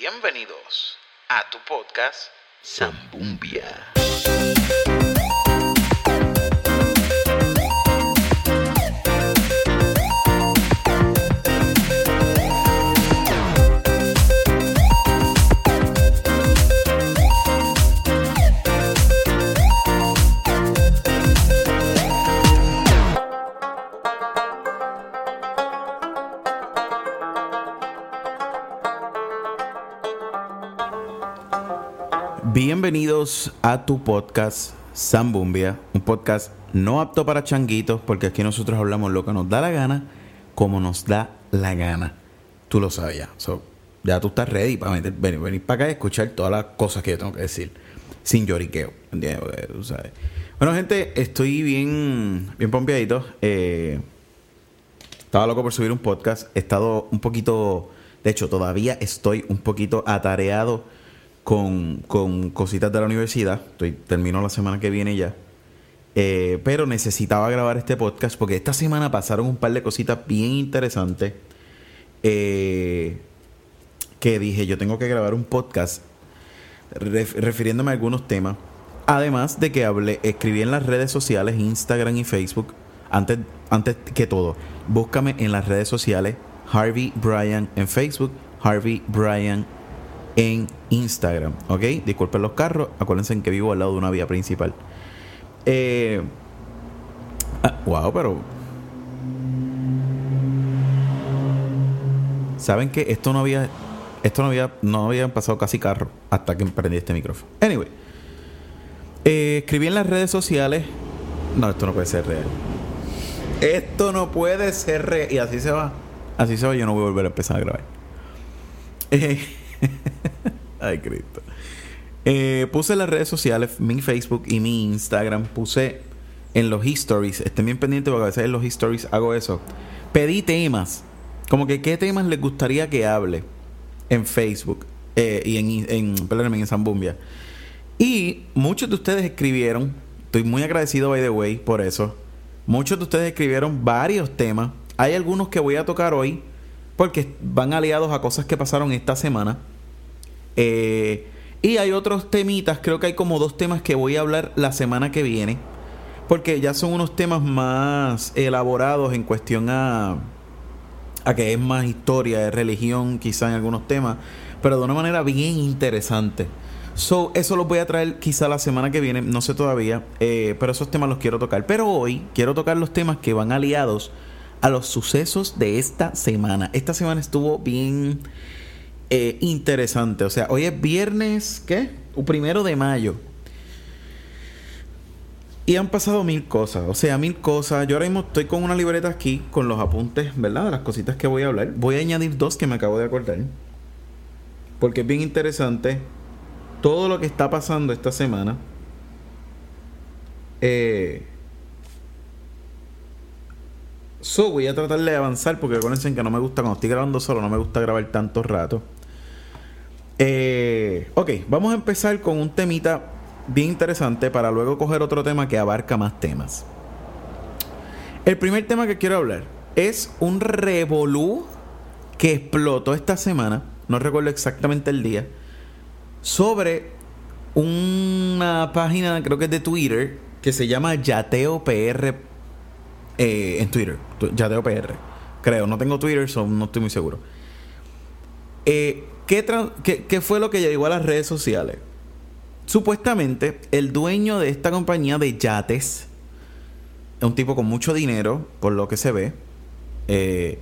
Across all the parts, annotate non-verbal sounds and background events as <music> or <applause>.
Bienvenidos a tu podcast Zambumbia. Tu podcast Zambumbia, un podcast no apto para changuitos, porque aquí nosotros hablamos lo que nos da la gana, como nos da la gana. Tú lo ya. So, ya tú estás ready para meter- venir, venir para acá y escuchar todas las cosas que yo tengo que decir. Sin lloriqueo. Bueno, gente, estoy bien, bien pompeadito. Eh, estaba loco por subir un podcast. He estado un poquito. De hecho, todavía estoy un poquito atareado con, con cositas de la universidad. Estoy, termino la semana que viene ya. Eh, pero necesitaba grabar este podcast porque esta semana pasaron un par de cositas bien interesantes. eh, que dije, yo tengo que grabar un podcast ref- refiriéndome a algunos temas. Además de que hablé, escribí en las redes sociales, Instagram y Facebook. Antes, antes que todo, búscame en las redes sociales Harvey Bryan en Facebook, Harvey Bryan en Instagram. ¿Ok? Disculpen los carros, acuérdense que vivo al lado de una vía principal. Eh, ah, wow, pero. Saben que esto no había. Esto no había. No habían pasado casi carro hasta que prendí este micrófono. Anyway. Eh, escribí en las redes sociales. No, esto no puede ser real. Esto no puede ser real. Y así se va. Así se va. Yo no voy a volver a empezar a grabar. Eh, <laughs> Ay, Cristo. Eh, puse las redes sociales, mi Facebook y mi Instagram. Puse en los stories. Estén bien pendientes porque a veces en los stories hago eso. Pedí temas. Como que qué temas les gustaría que hable en Facebook eh, y en, en, perdónenme, en Zambumbia. Y muchos de ustedes escribieron. Estoy muy agradecido, by the way, por eso. Muchos de ustedes escribieron varios temas. Hay algunos que voy a tocar hoy porque van aliados a cosas que pasaron esta semana. Eh, y hay otros temitas, creo que hay como dos temas que voy a hablar la semana que viene. Porque ya son unos temas más elaborados en cuestión a, a que es más historia, de religión, quizá en algunos temas, pero de una manera bien interesante. So, eso los voy a traer quizá la semana que viene, no sé todavía, eh, pero esos temas los quiero tocar. Pero hoy quiero tocar los temas que van aliados a los sucesos de esta semana. Esta semana estuvo bien eh, interesante. O sea, hoy es viernes, ¿qué? Un primero de mayo. Y han pasado mil cosas, o sea, mil cosas. Yo ahora mismo estoy con una libreta aquí, con los apuntes, ¿verdad? De las cositas que voy a hablar. Voy a añadir dos que me acabo de acordar. Porque es bien interesante todo lo que está pasando esta semana. Eh, So, voy a tratar de avanzar porque acuérdense que no me gusta, cuando estoy grabando solo, no me gusta grabar tanto rato. Eh, ok, vamos a empezar con un temita bien interesante para luego coger otro tema que abarca más temas. El primer tema que quiero hablar es un revolú que explotó esta semana, no recuerdo exactamente el día, sobre una página, creo que es de Twitter, que se llama Yateo PR eh, en Twitter, Yateo PR. Creo, no tengo Twitter, so no estoy muy seguro. Eh, ¿qué, fue lo que llegó a las redes sociales? Supuestamente, el dueño de esta compañía de yates, es un tipo con mucho dinero, por lo que se ve, eh,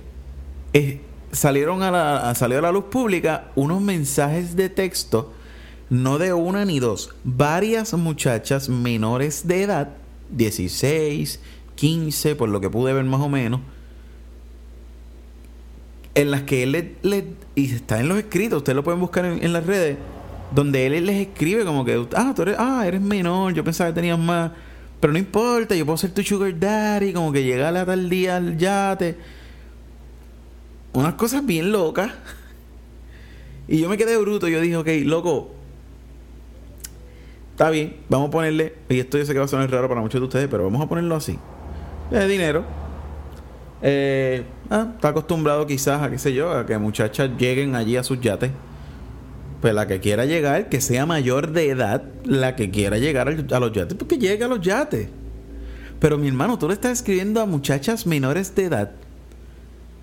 salieron a la, salió a la luz pública unos mensajes de texto, no de una ni dos, varias muchachas menores de edad, 16, 15, por lo que pude ver más o menos, en las que él le, le- y está en los escritos, ustedes lo pueden buscar en, las redes, donde él les escribe como que, ah, tú eres, ah, eres menor, yo pensaba que tenías más, pero no importa, yo puedo ser tu sugar daddy, como que llegarle a tal día al yate. Unas cosas bien locas. Y yo me quedé bruto, yo dije, ok, loco, está bien, vamos a ponerle, y esto yo sé que va a sonar raro para muchos de ustedes, pero vamos a ponerlo así. Es dinero. Eh, ah, está acostumbrado quizás a, qué sé yo, a que muchachas lleguen allí a sus yates pues la que quiera llegar, que sea mayor de edad, la que quiera llegar a los yates, porque llegue a los yates. Pero mi hermano, tú le estás escribiendo a muchachas menores de edad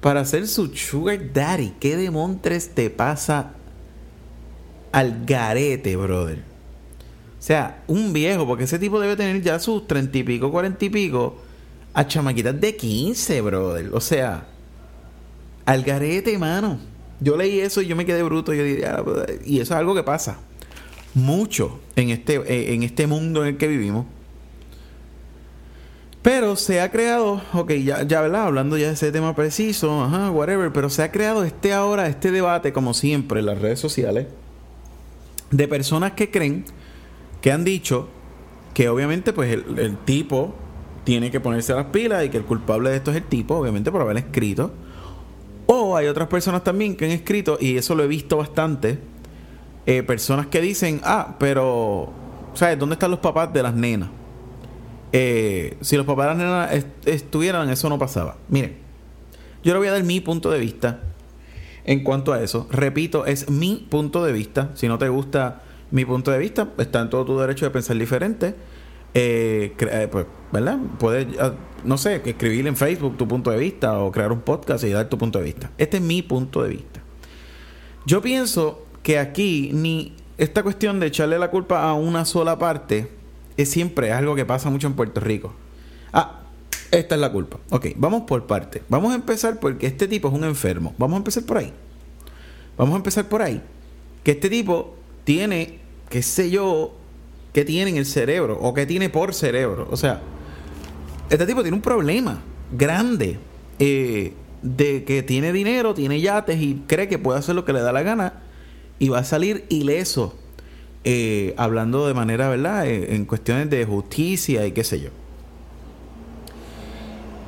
para ser su sugar daddy. ¿Qué demontres te pasa al garete, brother? O sea, un viejo, porque ese tipo debe tener ya sus treinta y pico, cuarenta y pico, a chamaquitas de 15, brother. O sea, al garete, mano. Yo leí eso y yo me quedé bruto. Ah, y eso es algo que pasa mucho en este, eh, en este mundo en el que vivimos. Pero se ha creado, ok, ya, ya, ¿verdad? Hablando ya de ese tema preciso, ajá, whatever, pero se ha creado este ahora, este debate, como siempre, en las redes sociales, de personas que creen, que han dicho que obviamente, pues el tipo tiene que ponerse las pilas y que el culpable de esto es el tipo, obviamente, por haber escrito o hay otras personas también que han escrito, y eso lo he visto bastante, eh, personas que dicen, ah, pero, ¿sabes? ¿Dónde están los papás de las nenas? Eh, si los papás de las nenas estuvieran, eso no pasaba. Miren, yo le voy a dar mi punto de vista en cuanto a eso. Repito, es mi punto de vista. Si no te gusta mi punto de vista, está en todo tu derecho de pensar diferente. Eh, eh, pues, ¿verdad? Puedes, ah, no sé, escribir en Facebook tu punto de vista o crear un podcast y dar tu punto de vista. Este es mi punto de vista. Yo pienso que aquí ni esta cuestión de echarle la culpa a una sola parte es siempre algo que pasa mucho en Puerto Rico. Ah, esta es la culpa. Ok, vamos por parte. Vamos a empezar porque este tipo es un enfermo. Vamos a empezar por ahí. Vamos a empezar por ahí. Que este tipo tiene, qué sé yo, que tiene en el cerebro o que tiene por cerebro. O sea, este tipo tiene un problema grande eh, de que tiene dinero, tiene yates y cree que puede hacer lo que le da la gana y va a salir ileso. Eh, hablando de manera, ¿verdad? Eh, en cuestiones de justicia y qué sé yo.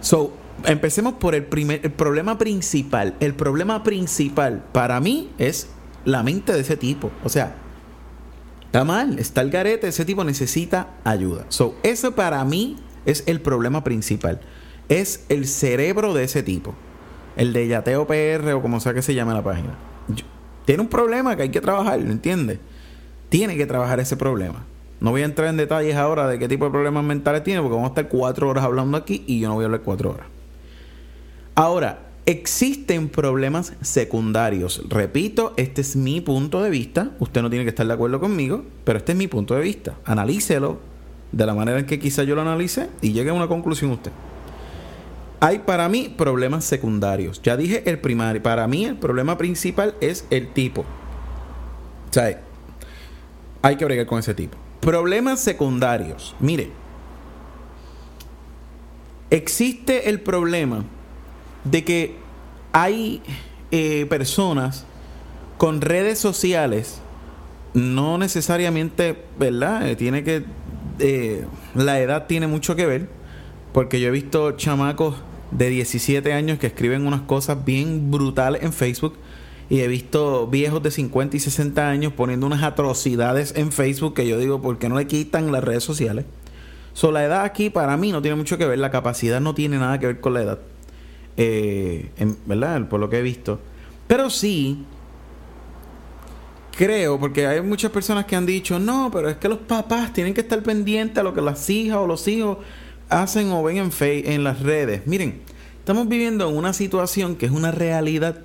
So, empecemos por el primer el problema principal. El problema principal para mí es la mente de ese tipo. O sea, Está mal, está el garete, ese tipo necesita ayuda. So, eso para mí es el problema principal. Es el cerebro de ese tipo. El de Yateo PR o como sea que se llame la página. tiene un problema que hay que trabajar, ¿lo entiendes? Tiene que trabajar ese problema. No voy a entrar en detalles ahora de qué tipo de problemas mentales tiene, porque vamos a estar cuatro horas hablando aquí y yo no voy a hablar cuatro horas. Ahora, Existen problemas secundarios. Repito, este es mi punto de vista. Usted no tiene que estar de acuerdo conmigo, pero este es mi punto de vista. Analícelo de la manera en que quizá yo lo analice y llegue a una conclusión usted. Hay para mí problemas secundarios. Ya dije el primario. Para mí el problema principal es el tipo. O hay que bregar con ese tipo. Problemas secundarios. Mire, existe el problema de que hay eh, personas con redes sociales, no necesariamente, ¿verdad? Eh, tiene que. Eh, la edad tiene mucho que ver, porque yo he visto chamacos de 17 años que escriben unas cosas bien brutales en Facebook. Y he visto viejos de 50 y 60 años poniendo unas atrocidades en Facebook que yo digo, ¿por qué no le quitan las redes sociales? So, la edad aquí para mí no tiene mucho que ver, la capacidad no tiene nada que ver con la edad. Eh, ¿verdad? Por lo que he visto. Pero sí, creo, porque hay muchas personas que han dicho, no, pero es que los papás tienen que estar pendientes a lo que las hijas o los hijos hacen o ven en, en las redes. Miren, estamos viviendo en una situación que es una realidad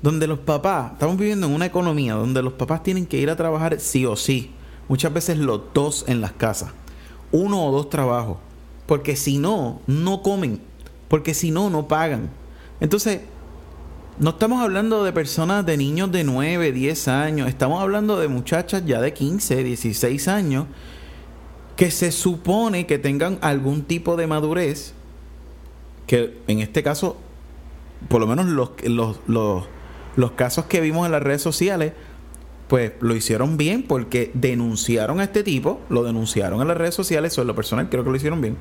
donde los papás, estamos viviendo en una economía donde los papás tienen que ir a trabajar sí o sí. Muchas veces los dos en las casas. Uno o dos trabajos. Porque si no, no comen porque si no, no pagan. Entonces, no estamos hablando de personas, de niños de 9, 10 años, estamos hablando de muchachas ya de 15, 16 años, que se supone que tengan algún tipo de madurez, que en este caso, por lo menos los, los, los, los casos que vimos en las redes sociales, pues lo hicieron bien porque denunciaron a este tipo, lo denunciaron en las redes sociales, eso es lo personal, creo que lo hicieron bien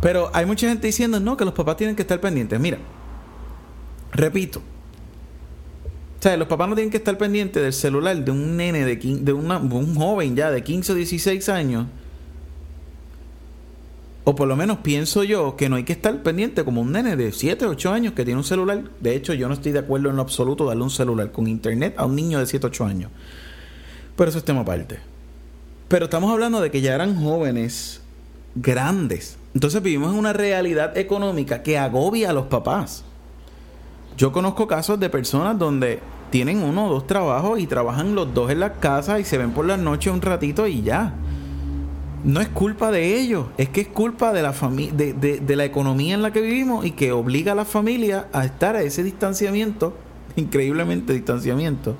pero hay mucha gente diciendo, no, que los papás tienen que estar pendientes. Mira, repito. O sea, los papás no tienen que estar pendientes del celular de un nene, de, de un joven ya de 15 o 16 años. O por lo menos pienso yo que no hay que estar pendiente como un nene de 7, 8 años que tiene un celular. De hecho, yo no estoy de acuerdo en lo absoluto darle un celular con internet a un niño de 7, 8 años. Pero eso es tema aparte. Pero estamos hablando de que ya eran jóvenes grandes. Entonces vivimos en una realidad económica que agobia a los papás. Yo conozco casos de personas donde tienen uno o dos trabajos y trabajan los dos en la casa y se ven por la noche un ratito y ya. No es culpa de ellos, es que es culpa de la, de, de, de la economía en la que vivimos y que obliga a la familia a estar a ese distanciamiento, <laughs> increíblemente distanciamiento,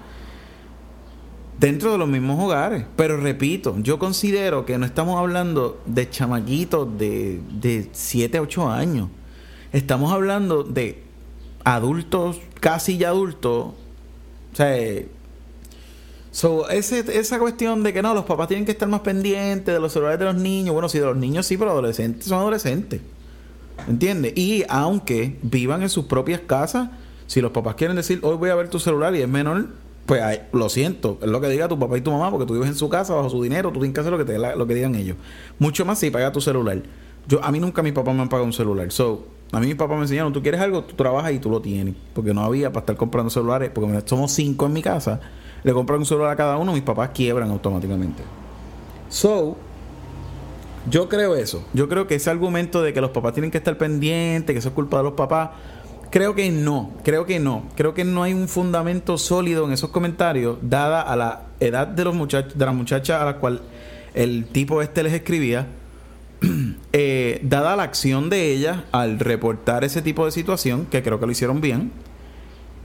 dentro de los mismos hogares. Pero repito, yo considero que no estamos hablando de chamaquitos de, de 7 a 8 años. Estamos hablando de adultos, casi ya adultos. O sea, So, ese, esa cuestión de que no, los papás tienen que estar más pendientes de los celulares de los niños. Bueno, sí, de los niños sí, pero adolescentes son adolescentes. ¿Entiendes? Y aunque vivan en sus propias casas, si los papás quieren decir, hoy voy a ver tu celular y es menor, pues lo siento, es lo que diga tu papá y tu mamá, porque tú vives en su casa bajo su dinero, tú tienes que hacer lo que, te, digan ellos. Mucho más si paga tu celular. Yo, a mí nunca mi papá me han pagado un celular. So, a mí mi papá me enseñaron, tú quieres algo, tú trabajas y tú lo tienes. Porque no había para estar comprando celulares, porque somos cinco en mi casa le compran un celular a cada uno, mis papás quiebran automáticamente. So, yo creo eso. Yo creo que ese argumento de que los papás tienen que estar pendientes, que eso es culpa de los papás, creo que no, creo que no. Creo que no hay un fundamento sólido en esos comentarios, dada a la edad de los muchachos, de las muchachas a la cual el tipo este les escribía. <clears throat> Eh, dada la acción de ella al reportar ese tipo de situación, que creo que lo hicieron bien,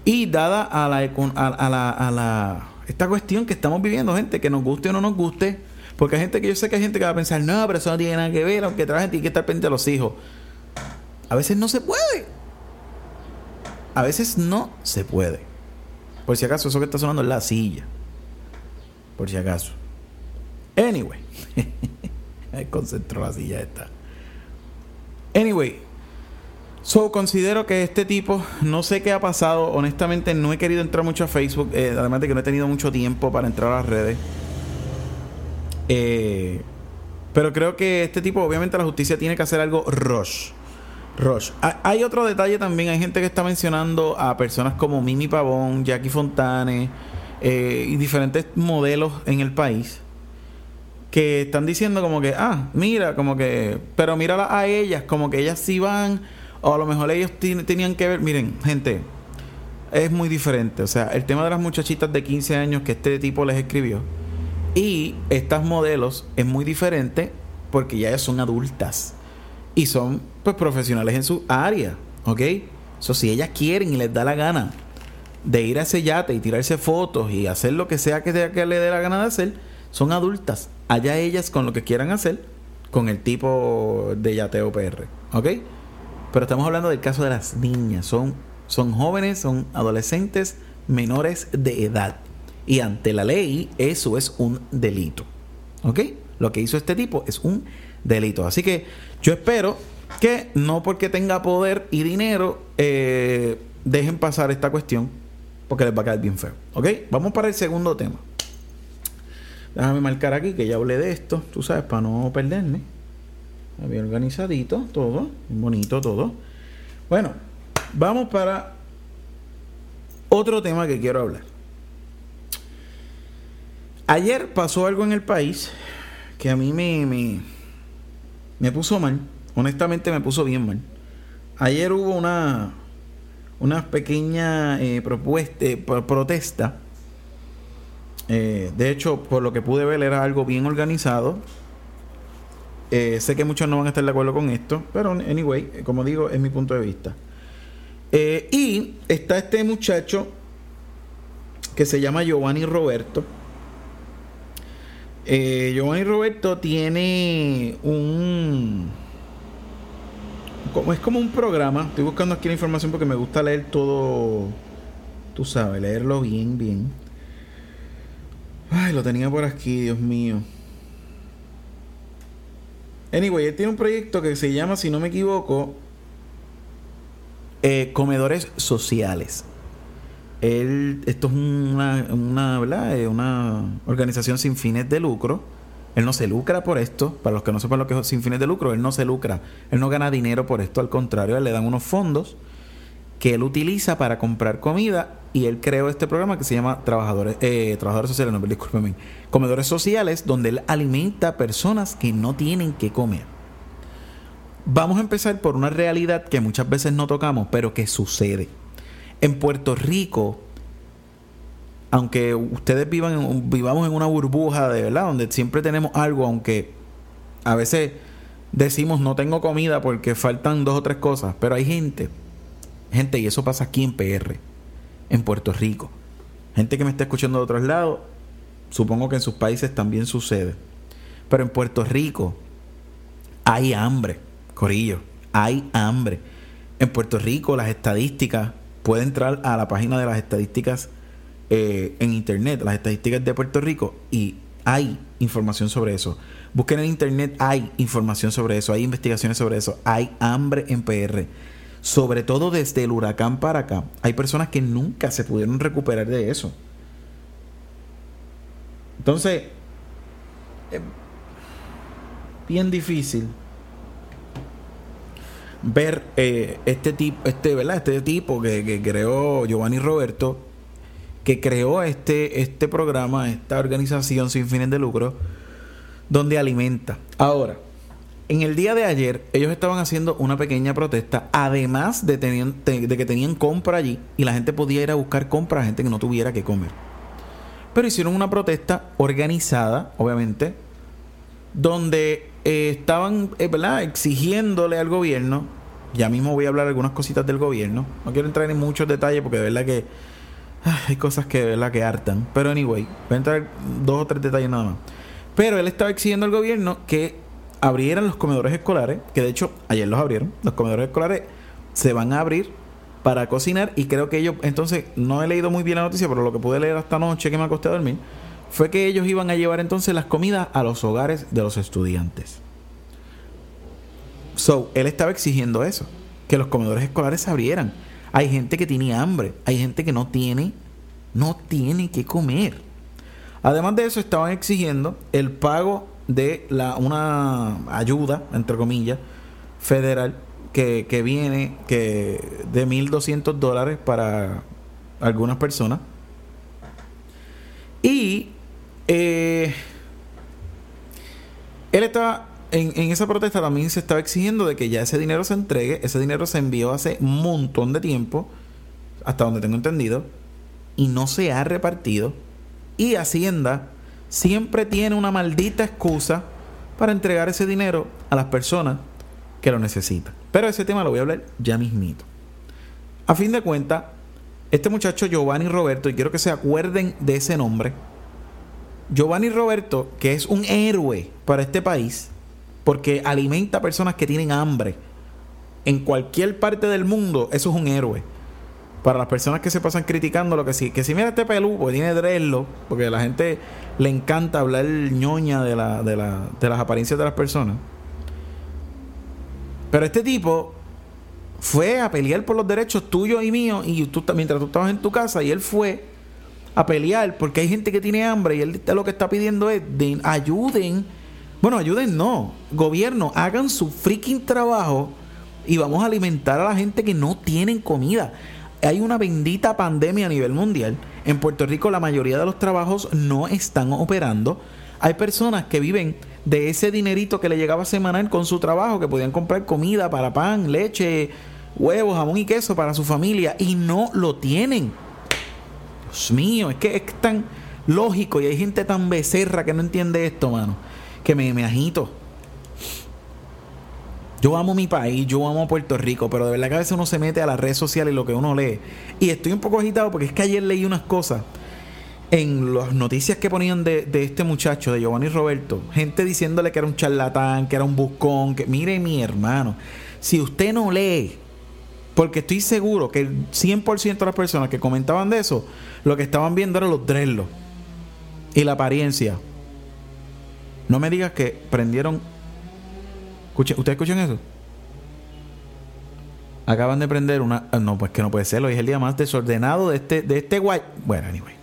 y dada a la, a, la, a la esta cuestión que estamos viviendo, gente, que nos guste o no nos guste, porque hay gente que yo sé que hay gente que va a pensar, no, pero eso no tiene nada que ver, aunque trabajen, tiene que estar pendiente a los hijos. A veces no se puede. A veces no se puede. Por si acaso, eso que está sonando es la silla. Por si acaso. Anyway. <laughs> Concentró la silla esta. Anyway, So, considero que este tipo, no sé qué ha pasado, honestamente no he querido entrar mucho a Facebook, eh, además de que no he tenido mucho tiempo para entrar a las redes. Eh, pero creo que este tipo, obviamente la justicia tiene que hacer algo rush. Rush. Hay otro detalle también, hay gente que está mencionando a personas como Mimi Pavón, Jackie Fontane eh, y diferentes modelos en el país que están diciendo como que, ah, mira, como que, pero mírala a ellas, como que ellas sí van o a lo mejor ellos tenían que ver, miren, gente, es muy diferente. O sea, el tema de las muchachitas de 15 años que este tipo les escribió y estas modelos es muy diferente porque ya son adultas y son pues profesionales en su área, ¿ok? Eso si ellas quieren y les da la gana de ir a ese yate y tirarse fotos y hacer lo que sea que, que le dé la gana de hacer, son adultas. Allá ellas con lo que quieran hacer con el tipo de yateo PR, ¿ok? Pero estamos hablando del caso de las niñas. Son, son jóvenes, son adolescentes menores de edad. Y ante la ley, eso es un delito. ¿Ok? Lo que hizo este tipo es un delito. Así que yo espero que no porque tenga poder y dinero eh, dejen pasar esta cuestión porque les va a quedar bien feo. ¿Ok? Vamos para el segundo tema. Déjame marcar aquí que ya hablé de esto, tú sabes, para no perderme. Bien organizadito todo, bonito todo. Bueno, vamos para otro tema que quiero hablar. Ayer pasó algo en el país que a mí me, me, me puso mal. Honestamente me puso bien mal. Ayer hubo una, una pequeña eh, propuesta, protesta. Eh, de hecho, por lo que pude ver, era algo bien organizado eh, sé que muchos no van a estar de acuerdo con esto, pero anyway, como digo, es mi punto de vista. Y está este muchacho que se llama Giovanni Roberto. Giovanni Roberto tiene un. Es como un programa. Estoy buscando aquí la información porque me gusta leer todo. Tú sabes, leerlo bien, bien. Ay, lo tenía por aquí, Dios mío. Anyway, él tiene un proyecto que se llama, si no me equivoco, eh, Comedores Sociales. Él, esto es una, una, ¿verdad? una organización sin fines de lucro Él no se lucra por esto. Para los que no sepan lo que es sin fines de lucro, él no se lucra. Él no gana dinero por esto. Al contrario, él le dan unos fondos que él utiliza para comprar comida y él creó este programa que se llama Trabajadores, eh, Trabajadores Sociales, no, discúlpeme, Comedores Sociales, donde él alimenta personas que no tienen que comer. Vamos a empezar por una realidad que muchas veces no tocamos, pero que sucede. En Puerto Rico, aunque ustedes vivan vivamos en una burbuja de verdad, donde siempre tenemos algo, aunque a veces decimos no tengo comida porque faltan dos o tres cosas, pero hay gente, gente, y eso pasa aquí en PR, en Puerto Rico. Gente que me está escuchando de otros lados, supongo que en sus países también sucede. Pero en Puerto Rico hay hambre Corillo, hay hambre. En Puerto Rico las estadísticas, puede entrar a la página de las estadísticas eh, en internet, las estadísticas de Puerto Rico, y hay información sobre eso. Busquen en internet, hay información sobre eso, hay investigaciones sobre eso, hay hambre en PR. Sobre todo desde el huracán para acá, hay personas que nunca se pudieron recuperar de eso. Entonces, eh, bien difícil ver eh, este tipo, este, ¿verdad? Este tipo que, creó Giovanni Roberto, que creó este, este programa, esta organización sin fines de lucro, donde alimenta. Ahora, en el día de ayer, ellos estaban haciendo una pequeña protesta, además de, de que tenían compra allí y la gente podía ir a buscar compra a gente que no tuviera que comer. Pero hicieron una protesta organizada, obviamente, donde eh, estaban eh, exigiéndole al gobierno, ya mismo voy a hablar algunas cositas del gobierno, no quiero entrar en muchos detalles porque de verdad que hay cosas que de verdad que hartan, pero anyway, voy a entrar dos o tres detalles nada más. Pero él estaba exigiendo al gobierno que abrieran los comedores escolares, que de hecho ayer los abrieron, los comedores escolares se van a abrir para cocinar y creo que ellos, entonces no he leído muy bien la noticia, pero lo que pude leer hasta anoche que me acosté a dormir, fue que ellos iban a llevar entonces las comidas a los hogares de los estudiantes. So, él estaba exigiendo eso, que los comedores escolares se abrieran. Hay gente que tiene hambre, hay gente que no tiene, no tiene que comer. Además de eso, estaban exigiendo el pago de la, una ayuda, entre comillas, federal que, que viene que de 1.200 dólares para algunas personas. Y eh, él estaba en, esa protesta también se estaba exigiendo de que ya ese dinero se entregue. Ese dinero se envió hace un montón de tiempo, hasta donde tengo entendido, y no se ha repartido. Y Hacienda siempre tiene una maldita excusa para entregar ese dinero a las personas que lo necesitan. Pero ese tema lo voy a hablar ya mismito. A fin de cuentas, este muchacho Giovanni Roberto, y quiero que se acuerden de ese nombre, Giovanni Roberto, que es un héroe para este país, porque alimenta a personas que tienen hambre. En cualquier parte del mundo, eso es un héroe. Para las personas que se pasan criticando lo que sí, que si mira este pelú, pues tiene drello, porque a la gente le encanta hablar ñoña de, la, de, la, de las apariencias de las personas. Pero este tipo fue a pelear por los derechos tuyos y míos, y tú, mientras tú estabas en tu casa, y él fue a pelear porque hay gente que tiene hambre y él lo que está pidiendo es de ayuden. Bueno, ayuden no. Gobierno, hagan su freaking trabajo y vamos a alimentar a la gente que no tienen comida. Hay una bendita pandemia a nivel mundial. En Puerto Rico la mayoría de los trabajos no están operando. Hay personas que viven de ese dinerito que le llegaba semanal con su trabajo, que podían comprar comida para pan, leche, huevos, jamón y queso para su familia y no lo tienen. Dios mío, es que es tan lógico y hay gente tan becerra que no entiende esto, mano, que me, me agito. Yo amo mi país, yo amo Puerto Rico, pero de verdad que a veces uno se mete a las redes sociales y lo que uno lee. Y estoy un poco agitado porque es que ayer leí unas cosas en las noticias que ponían de, este muchacho, de Giovanni Roberto, gente diciéndole que era un charlatán, que era un buscón, que mire mi hermano, si usted no lee porque estoy seguro que el 100% de las personas que comentaban de eso, lo que estaban viendo eran los dreadlocks y la apariencia. No me digas que prendieron. ¿Ustedes escuchan eso? Acaban de prender una. Ah, no, pues que no puede ser. Hoy es el día más desordenado de este, de este guay. Bueno, anyway.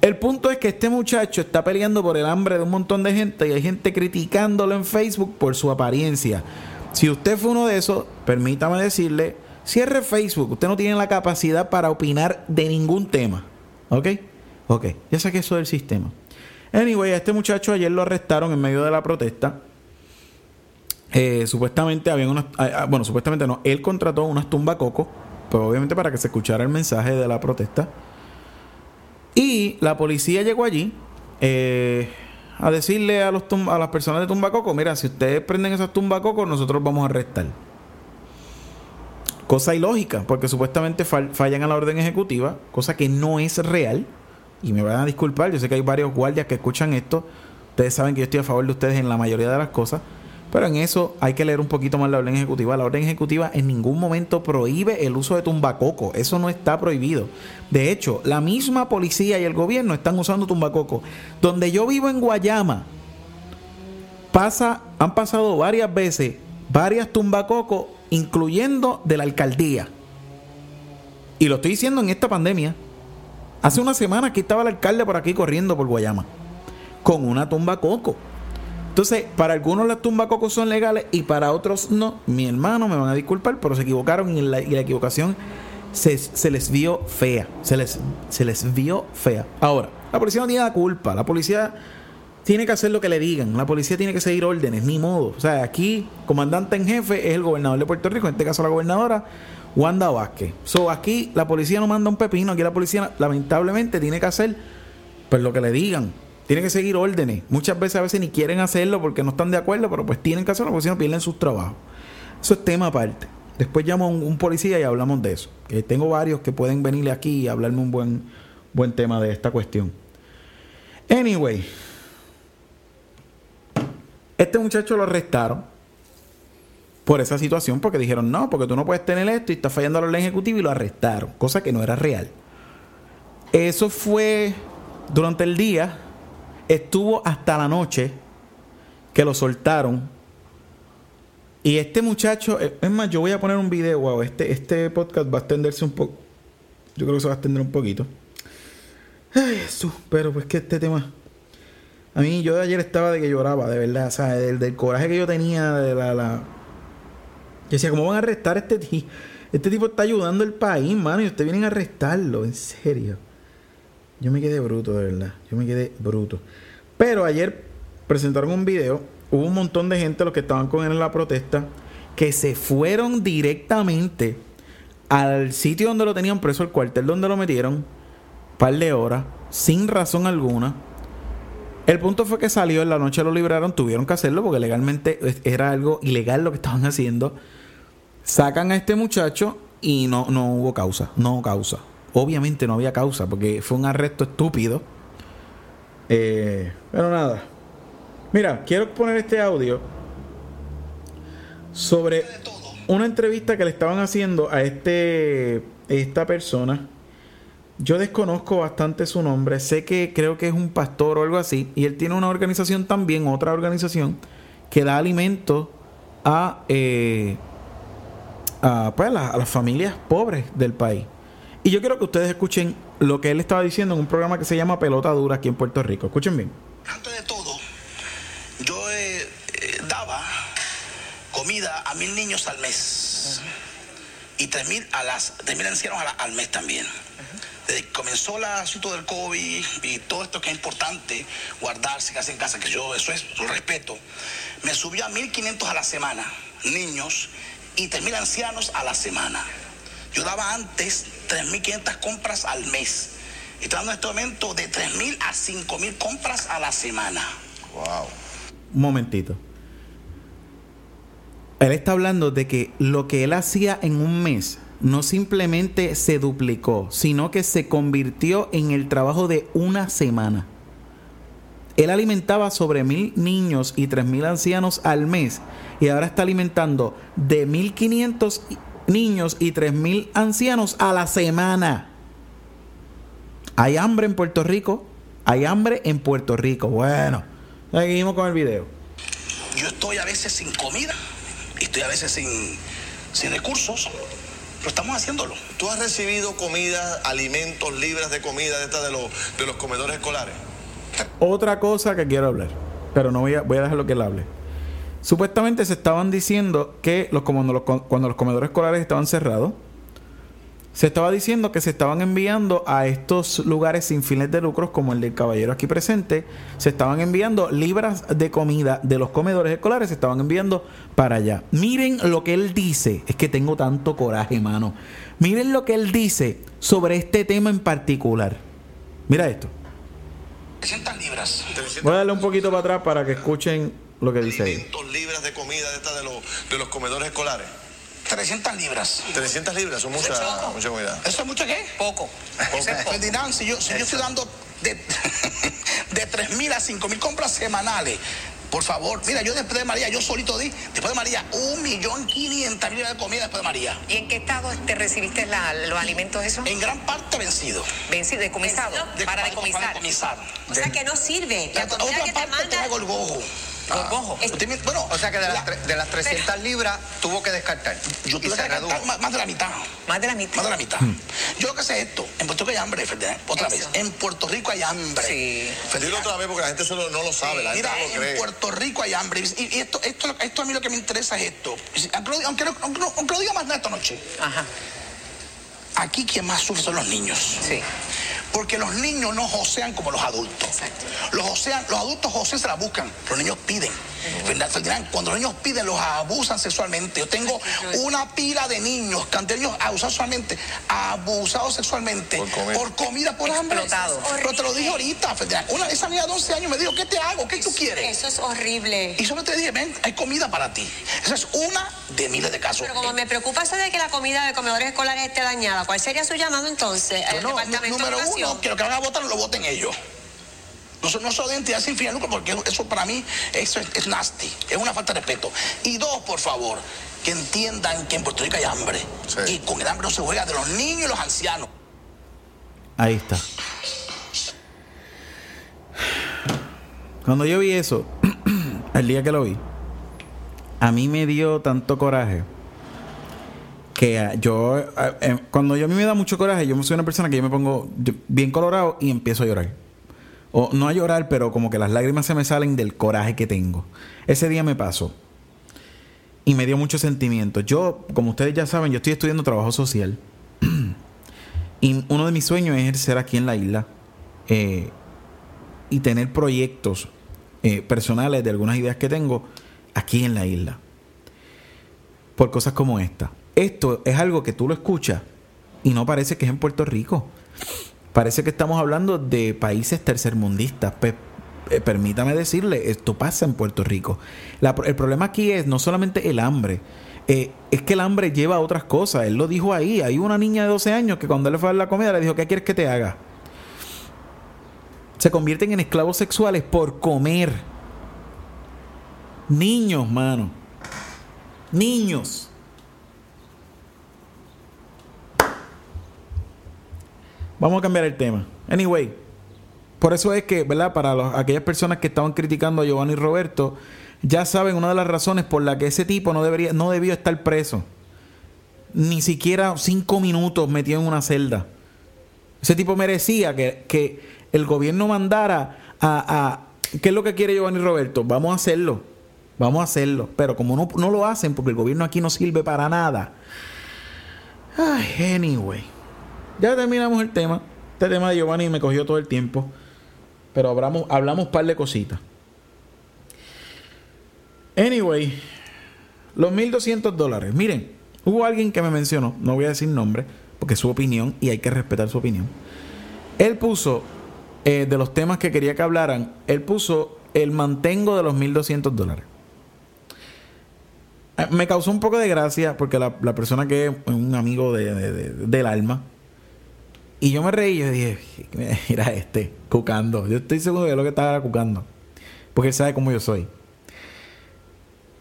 El punto es que este muchacho está peleando por el hambre de un montón de gente y hay gente criticándolo en Facebook por su apariencia. Si usted fue uno de esos, permítame decirle, cierre Facebook. Usted no tiene la capacidad para opinar de ningún tema. ¿Ok? Ok, ya saqué eso del sistema. Anyway, a este muchacho ayer lo arrestaron en medio de la protesta. Eh, supuestamente había unas. Ah, ah, bueno, supuestamente no. Él contrató unas tumbacoco. Pues obviamente para que se escuchara el mensaje de la protesta. Y la policía llegó allí. Eh, a decirle a, los a las personas de Tumbacoco, mira, si ustedes prenden esas tumbacocos, nosotros vamos a arrestar. Cosa ilógica, porque supuestamente fallan a la orden ejecutiva, cosa que no es real. Y me van a disculpar, yo sé que hay varios guardias que escuchan esto. Ustedes saben que yo estoy a favor de ustedes en la mayoría de las cosas. Pero en eso hay que leer un poquito más la orden ejecutiva. La orden ejecutiva en ningún momento prohíbe el uso de tumbacoco. Eso no está prohibido. De hecho, la misma policía y el gobierno están usando tumbacoco. Donde yo vivo en Guayama, pasa, han pasado varias veces varias tumbacocos, incluyendo de la alcaldía. Y lo estoy diciendo en esta pandemia. Hace una semana aquí estaba el alcalde por aquí corriendo por Guayama. Con una tumba coco. Entonces, para algunos las tumbacocos son legales y para otros no. Mi hermano me van a disculpar, pero se equivocaron y la, equivocación se, les vio fea. Se les, se les vio fea. Ahora, la policía no tiene la culpa. La policía tiene que hacer lo que le digan. La policía tiene que seguir órdenes, ni modo. O sea, aquí, comandante en jefe es el gobernador de Puerto Rico, en este caso la gobernadora Wanda Vázquez. So, aquí la policía no manda un pepino. Aquí la policía, lamentablemente, tiene que hacer pues lo que le digan. Tienen que seguir órdenes. Muchas veces a veces ni quieren hacerlo porque no están de acuerdo, pero pues tienen que hacerlo porque si no pierden sus trabajos. Eso es tema aparte. Después llamo a un, policía y hablamos de eso. Tengo varios que pueden venirle aquí y hablarme un buen, buen tema de esta cuestión. Anyway. Este muchacho lo arrestaron por esa situación porque dijeron, no, porque tú no puedes tener esto y está fallando la ley ejecutiva y lo arrestaron, cosa que no era real. Eso fue durante el día estuvo hasta la noche que lo soltaron. Y este muchacho, eh, es más, yo voy a poner un video, wow, este, este podcast va a extenderse un poco. Yo creo que se va a extender un poquito. Ay, Jesús, pero pues que este tema. A mí, yo de ayer estaba de que lloraba, de verdad, o sea, del, coraje que yo tenía, de la. la... Yo decía, ¿cómo van a arrestar a este tipo? Este tipo está ayudando al país, mano, y ustedes vienen a arrestarlo, en serio. Yo me quedé bruto, de verdad. Yo me quedé bruto. Pero ayer presentaron un video. Hubo un montón de gente, los que estaban con él en la protesta, que se fueron directamente al sitio donde lo tenían preso, el cuartel donde lo metieron, par de horas, sin razón alguna. El punto fue que salió en la noche, lo libraron, tuvieron que hacerlo porque legalmente era algo ilegal lo que estaban <laughs> haciendo. Sacan a este muchacho y no, no hubo causa, no causa. Obviamente no había causa porque fue un arresto estúpido. Eh, pero nada. Mira, quiero poner este audio sobre una entrevista que le estaban haciendo a este esta persona. Yo desconozco bastante su nombre, sé que creo que es un pastor o algo así, y él tiene una organización también, otra organización, que da alimento a, eh, a, pues, a las familias pobres del país. Y yo quiero que ustedes escuchen lo que él estaba diciendo en un programa que se llama Pelota Dura aquí en Puerto Rico. Escuchen bien. Antes de todo, yo eh, eh, daba comida a mil niños al mes. Y tres mil a las tres mil ancianos al mes también. Desde que comenzó el asunto del COVID y todo esto que es importante, guardarse, quedarse en casa, que yo eso es, lo respeto, me subió a 1.500 a la semana, niños, y tres mil ancianos a la semana. Yo daba antes 3.500 compras al mes. Estoy dando en este momento de 3.000 a 5.000 compras a la semana. Wow. Un momentito. Él está hablando de que lo que él hacía en un mes no simplemente se duplicó, sino que se convirtió en el trabajo de una semana. Él alimentaba sobre mil niños y tres mil ancianos al mes y ahora está alimentando de 1500 niños y 3.000 ancianos a la semana. Hay hambre en Puerto Rico. Hay hambre en Puerto Rico. Bueno, seguimos con el video. Yo estoy a veces sin comida, estoy a veces sin, sin recursos, pero estamos haciéndolo. ¿Tú has recibido comida, alimentos, libras de comida de esta de los, de los comedores escolares? Otra cosa que quiero hablar, pero no voy a, voy a dejar lo que él hable. Supuestamente se estaban diciendo que los, cuando, los, cuando los comedores escolares estaban cerrados, se estaba diciendo que se estaban enviando a estos lugares sin fines de lucros, como el del caballero aquí presente, se estaban enviando libras de comida de los comedores escolares, se estaban enviando para allá. Miren lo que él dice, es que tengo tanto coraje, mano. Miren lo que él dice sobre este tema en particular. Mira esto. 300 libras. Voy a darle un poquito para atrás para que escuchen lo que dice ahí. Libras de comida de esta de los, de los comedores escolares. 300 libras. 300 libras, son mucha, poco. mucha comida. ¿Eso es mucho qué? Poco. Eso es poco. <laughs> Ferdinand, si yo, si yo estoy dando de, <laughs> de 3 mil a 5 mil compras semanales, por favor, mira, yo después de María, yo solito di, después de María, un millón quinientas mil de comida después de María. ¿Y en qué estado te recibiste la- los alimentos esos? En gran parte vencido. Vencido, decomisado. De- para Para decomisar. decomisar. O sea que no sirve. La La comida otra que te parte te manda. hago el gojo. Ah, bueno, O sea que de la- las, de las 300 libras tuvo que descartar. yo y tuve se que gastar más, más de la mitad. Más de la mitad. Más de la mitad. Yo lo que sé es esto. En Puerto Rico hay hambre, Ferdinand. Otra Eso. vez. En Puerto Rico hay hambre. Sí. Dilo Ferdinand. otra vez porque la gente solo no lo sabe, la gente Mira, no lo en. Puerto Rico hay hambre. Y, y esto, esto, esto a mí lo que me interesa es esto. Aunque lo, aunque, lo- aunque lo- aunque lo diga más nada esta noche. Ajá. Aquí quien más sufre son los niños. Sí. Porque los niños no josean como los adultos. Los, josean, los adultos josean, se la buscan. Los niños piden. ¿Verdad? Ferdinand? Cuando los niños piden, los abusan sexualmente. Yo tengo una pila de niños, niños abusados sexualmente, abusados sexualmente Por comer. por comida, por hambre. Pero te lo dije ahorita, Ferdinand. Una, esa niña de 11 años me dijo, ¿qué te hago? ¿Qué tú quieres? Eso es horrible. Y solo te dije, ven, hay comida para ti. Esa es una de miles de casos. Pero como me preocupa eso de que la comida de comedores escolares esté dañada, ¿cuál sería su llamado entonces? al Bueno, Departamento número de uno, que lo que van a votar lo voten ellos. No son, no son de entidad sin fin de lucro, porque eso para mí eso es, es nasty, es una falta de respeto. Y dos, por favor, que entiendan que en Puerto Rico hay hambre. Sí. Y con el hambre no se juega de los niños y los ancianos. Ahí está. Cuando yo vi eso, <clears throat> el día que lo vi, a mí me dio tanto coraje que ah, yo, ah, eh, cuando yo a mí me da mucho coraje, yo soy una persona que yo me pongo bien colorado y empiezo a llorar. O no a llorar, pero como que las lágrimas se me salen del coraje que tengo. Ese día me pasó. Y me dio mucho sentimiento. Yo, como ustedes ya saben, yo estoy estudiando trabajo social. <clears throat> Y uno de mis sueños es ejercer aquí en la isla eh, y tener proyectos eh, personales de algunas ideas que tengo aquí en la isla. Por cosas como esta. Esto es algo que tú lo escuchas y no parece que es en Puerto Rico. Parece que estamos hablando de países tercermundistas. Eh, permítame decirle, esto pasa en Puerto Rico. El problema aquí es no solamente el hambre, eh, es que el hambre lleva a otras cosas. Él lo dijo ahí. Hay una niña de 12 años que cuando él le fue a dar la comida le dijo, ¿qué quieres que te haga? Se convierten en esclavos sexuales por comer. Niños, mano. Niños. Vamos a cambiar el tema. Anyway, por eso es que, ¿verdad? Para aquellas personas que estaban criticando a Giovanni Roberto, ya saben una de las razones por la que ese tipo no debería, no debió estar preso. Ni siquiera cinco minutos metido en una celda. Ese tipo merecía que, que el gobierno mandara a, a- ¿Qué es lo que quiere Giovanni Roberto? Vamos a hacerlo. Vamos a hacerlo. Pero como no, no lo hacen, porque el gobierno aquí no sirve para nada. Ay, anyway. Ya terminamos el tema. Este tema de Giovanni me cogió todo el tiempo. Pero hablamos, hablamos un par de cositas. Anyway, los 1200 dólares. Miren, hubo alguien que me mencionó, no voy a decir nombre, porque es su opinión y hay que respetar su opinión. Él puso, eh, de los temas que quería que hablaran, él puso el mantengo de los 1200 dólares. Eh, Me causó un poco de gracia porque la, persona que es un amigo de- del alma. Y yo me reí yo dije, <laughs> mira este, cucando. Yo estoy seguro de lo que estaba cucando. Porque él sabe cómo yo soy.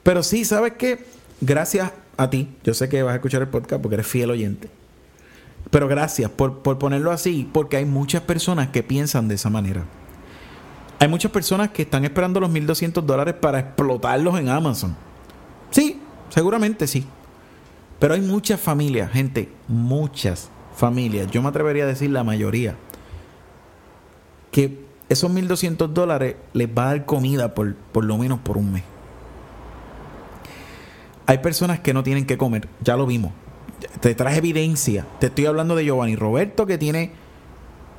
Pero sí, ¿sabes qué? Gracias a ti. Yo sé que vas a escuchar el podcast porque eres fiel oyente. Pero gracias por, por ponerlo así, porque hay muchas personas que piensan de esa manera. Hay muchas personas que están esperando los 1.200 dólares para explotarlos en Amazon. Sí, seguramente sí. Pero hay muchas familias, gente, muchas familias, yo me atrevería a decir la mayoría, que esos 1.200 dólares les va a dar comida por, por lo menos por un mes. Hay personas que no tienen que comer, ya lo vimos. Te traje evidencia. Te estoy hablando de Giovanni Roberto que tiene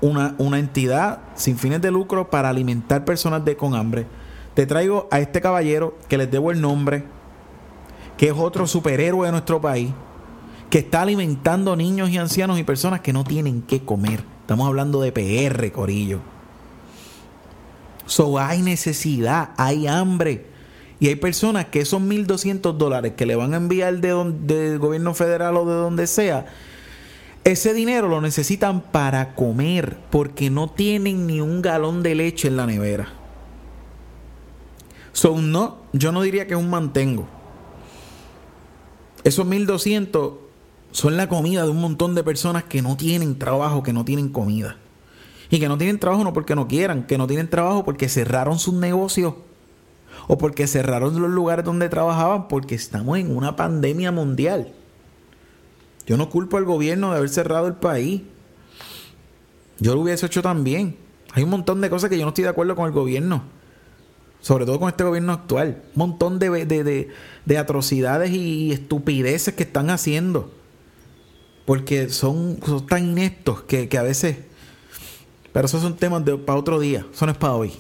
una, una entidad sin fines de lucro para alimentar personas de, con hambre. Te traigo a este caballero que les debo el nombre, que es otro superhéroe de nuestro país, que está alimentando niños y ancianos y personas que no tienen que comer. Estamos hablando de PR, Corillo. So hay necesidad, hay hambre. Y hay personas que esos 1.200 dólares que le van a enviar de don- del gobierno federal o de donde sea, ese dinero lo necesitan para comer porque no tienen ni un galón de leche en la nevera. So, no, yo no diría que es un mantengo. Esos 1.200 son la comida de un montón de personas que no tienen trabajo, que no tienen comida. Y que no tienen trabajo no porque no quieran, que no tienen trabajo porque cerraron sus negocios o porque cerraron los lugares donde trabajaban porque estamos en una pandemia mundial. Yo no culpo al gobierno de haber cerrado el país. Yo lo hubiese hecho también. Hay un montón de cosas que yo no estoy de acuerdo con el gobierno. Sobre todo con este gobierno actual. Un montón de, de, de- de atrocidades y estupideces que están haciendo. Porque son, tan ineptos que, a veces... Pero esos son temas para otro día. Eso no es para hoy.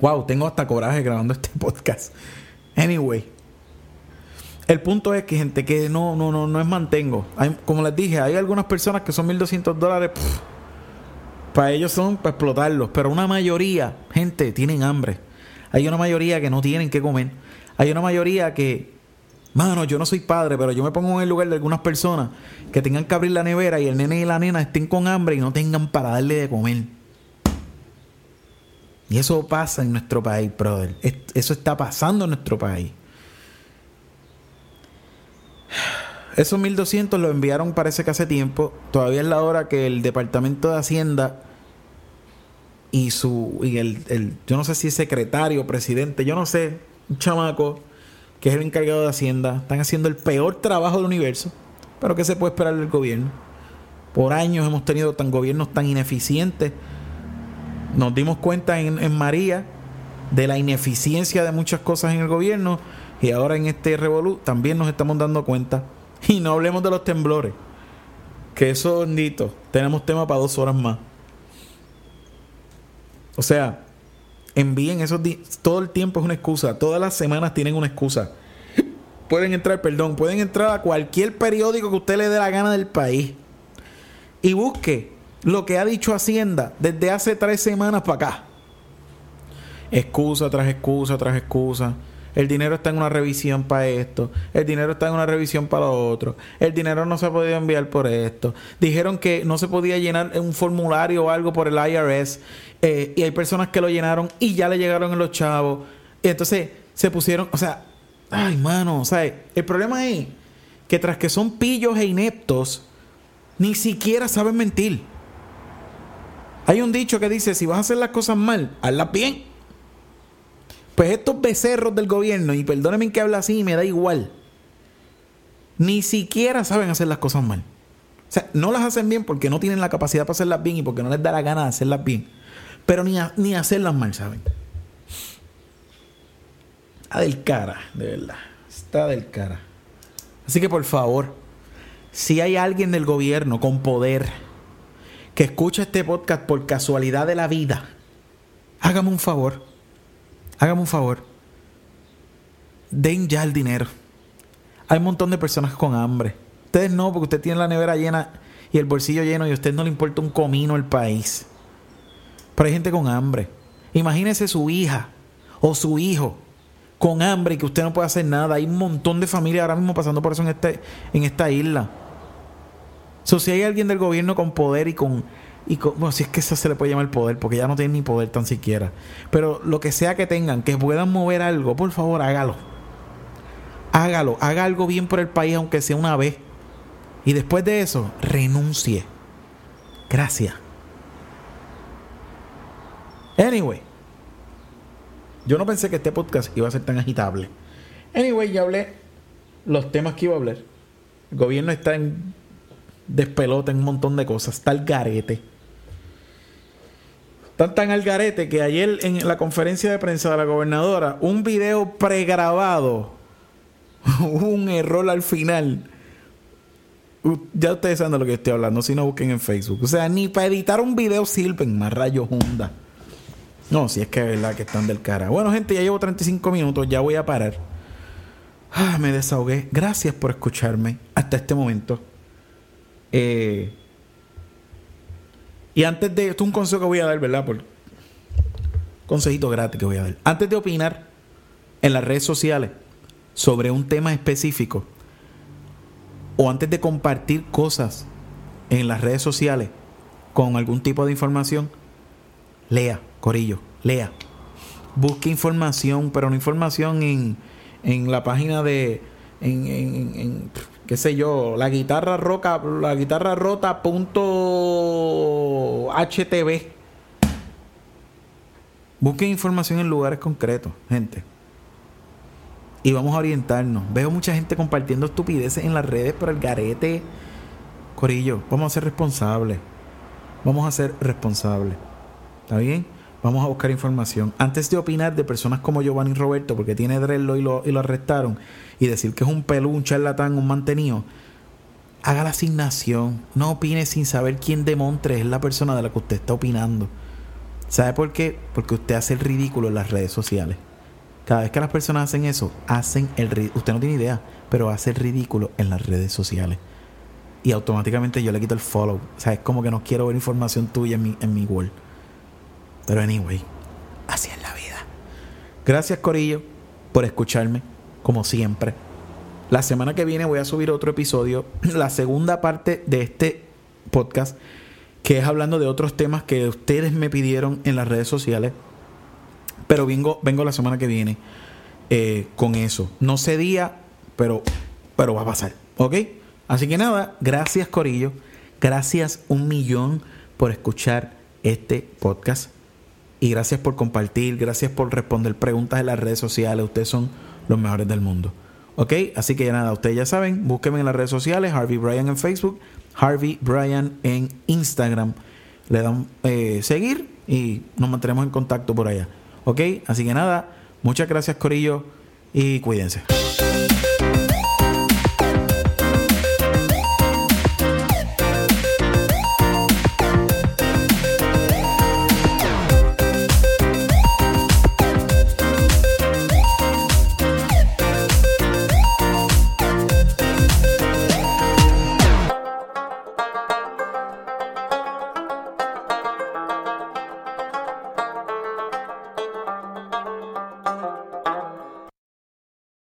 Wow, tengo hasta coraje grabando este <laughs> podcast. Anyway. El punto es que gente que no, no, no, no es mantengo. Como les dije, hay algunas personas que son 1.200 dólares. para ellos son para explotarlos. Pero una mayoría, gente, tienen hambre. Hay una mayoría que no tienen que comer. Hay una mayoría que, mano, yo no soy padre, pero yo me pongo en el lugar de algunas personas que tengan que abrir la nevera y el nene y la nena estén con hambre y no tengan para darle de comer. Y eso pasa en nuestro país, brother. Es- Eso está pasando en nuestro país. Esos 1200 lo enviaron parece que hace tiempo. Todavía es la hora que el Departamento de Hacienda y su y el, el- yo no sé si secretario, presidente, yo no sé, un chamaco que es el encargado de Hacienda, están haciendo el peor trabajo del universo. Pero ¿qué se puede esperar del gobierno? Por años hemos tenido tan gobiernos tan ineficientes. Nos dimos cuenta en, en María de la ineficiencia de muchas cosas en el gobierno y ahora en este revolú también nos estamos dando cuenta. Y no hablemos de los temblores. Que eso, bendito, tenemos tema para dos horas más. O sea, envíen esos todo el tiempo es una excusa, todas las semanas tienen una excusa. Pueden entrar, perdón, pueden entrar a cualquier periódico que usted le dé la gana del país y busque lo que ha dicho Hacienda desde hace tres semanas para acá. Excusa tras excusa tras excusa. El dinero está en una revisión para esto. El dinero está en una revisión para lo otro. El dinero no se ha podido enviar por esto. Dijeron que no se podía llenar un formulario o algo por el IRS. eh, y hay personas que lo llenaron y ya le llegaron en los chavos. Y entonces se pusieron, o sea, ay, mano, o sea, el problema es que tras que son pillos e ineptos, ni siquiera saben mentir. Hay un dicho que dice, si vas a hacer las cosas mal, hazlas bien. Pues estos becerros del gobierno, y perdónenme que hable así, me da igual, ni siquiera saben hacer las cosas mal. O sea, no las hacen bien porque no tienen la capacidad para hacerlas bien y porque no les da la gana de hacerlas bien. Pero ni, a- ni hacerlas mal, ¿saben? Está del cara, de verdad. Está del cara. Así que por favor, si hay alguien del gobierno con poder que escucha este podcast por casualidad de la vida, hágame un favor. Hágame un favor. Den ya el dinero. Hay un montón de personas con hambre. Ustedes no, porque usted tiene la nevera llena y el bolsillo lleno y a usted no le importa un comino el país. Pero hay gente con hambre. Imagínese su hija o su hijo con hambre y que usted no puede hacer nada. Hay un montón de familias ahora mismo pasando por eso en, este, en esta isla. So, si hay alguien del gobierno con poder y con, y Bueno, si es que eso se le puede llamar poder, porque ya no tienen ni poder tan siquiera. Pero lo que sea que tengan, que puedan mover algo, por favor, hágalo. Hágalo, haga algo bien por el país, aunque sea una vez. Y después de eso, renuncie. Gracias. Anyway. Yo no pensé que este podcast iba a ser tan agitable. Anyway, ya hablé los temas que iba a hablar. El gobierno está en despelota en un montón de cosas. Está el garete. Están tan al garete que ayer en la conferencia de prensa de la gobernadora, un video pregrabado, <laughs> un error al final. Ya ustedes saben de lo que estoy hablando, si no busquen en Facebook. O sea, ni para editar un video sirven más rayos Honda. No, si es que es verdad que están del cara. Bueno, gente, ya llevo 35 minutos, ya voy a parar. Ah, me desahogué. Gracias por escucharme hasta este momento. Eh, y antes de. Esto es un consejo que voy a dar, ¿verdad? Por consejito gratis que voy a dar. Antes de opinar en las redes sociales sobre un tema específico o antes de compartir cosas en las redes sociales con algún tipo de información, lea, Corillo, lea. Busque información, pero no información en, en la página de. En, qué sé yo, la guitarra roca, la guitarra rota punto HTV. Busquen información en lugares concretos, gente. Y vamos a orientarnos. Veo mucha gente compartiendo estupideces en las redes, pero el garete. Corillo, vamos a ser responsables. Vamos a ser responsables. ¿Está bien? Vamos a buscar información. Antes de opinar de personas como Giovanni Roberto, porque tiene drello y lo, y lo arrestaron, y decir que es un pelú, un charlatán, un mantenido, haga la asignación. No opine sin saber quién de Montres es la persona de la que usted está opinando. ¿Sabe por qué? Porque usted hace el ridículo en las redes sociales. Cada vez que las personas hacen eso, hacen el ridículo. Usted no tiene idea, pero hace el ridículo en las redes sociales. Y automáticamente yo le quito el follow. O sea, es como que no quiero ver información tuya en mi, en mi. Pero anyway, así es la vida. Gracias, Corillo, por escucharme, como siempre. La semana que viene voy a subir otro episodio, <clears throat> la segunda parte de este podcast, que es hablando de otros temas que ustedes me pidieron en las redes sociales. Pero vengo, vengo la semana que viene eh, con eso. No sé día, pero, pero va a pasar. ¿Ok? Así que nada, gracias Corillo. Gracias un millón por escuchar este podcast. Y gracias por compartir, gracias por responder preguntas en las redes sociales. Ustedes son los mejores del mundo. ¿Ok? Así que ya nada, ustedes ya saben, búsquenme en las redes sociales, Harvey Bryan en Facebook, Harvey Bryan en Instagram. Le dan eh, seguir y nos mantenemos en contacto por allá. ¿Ok? Así que nada, muchas gracias Corillo y cuídense.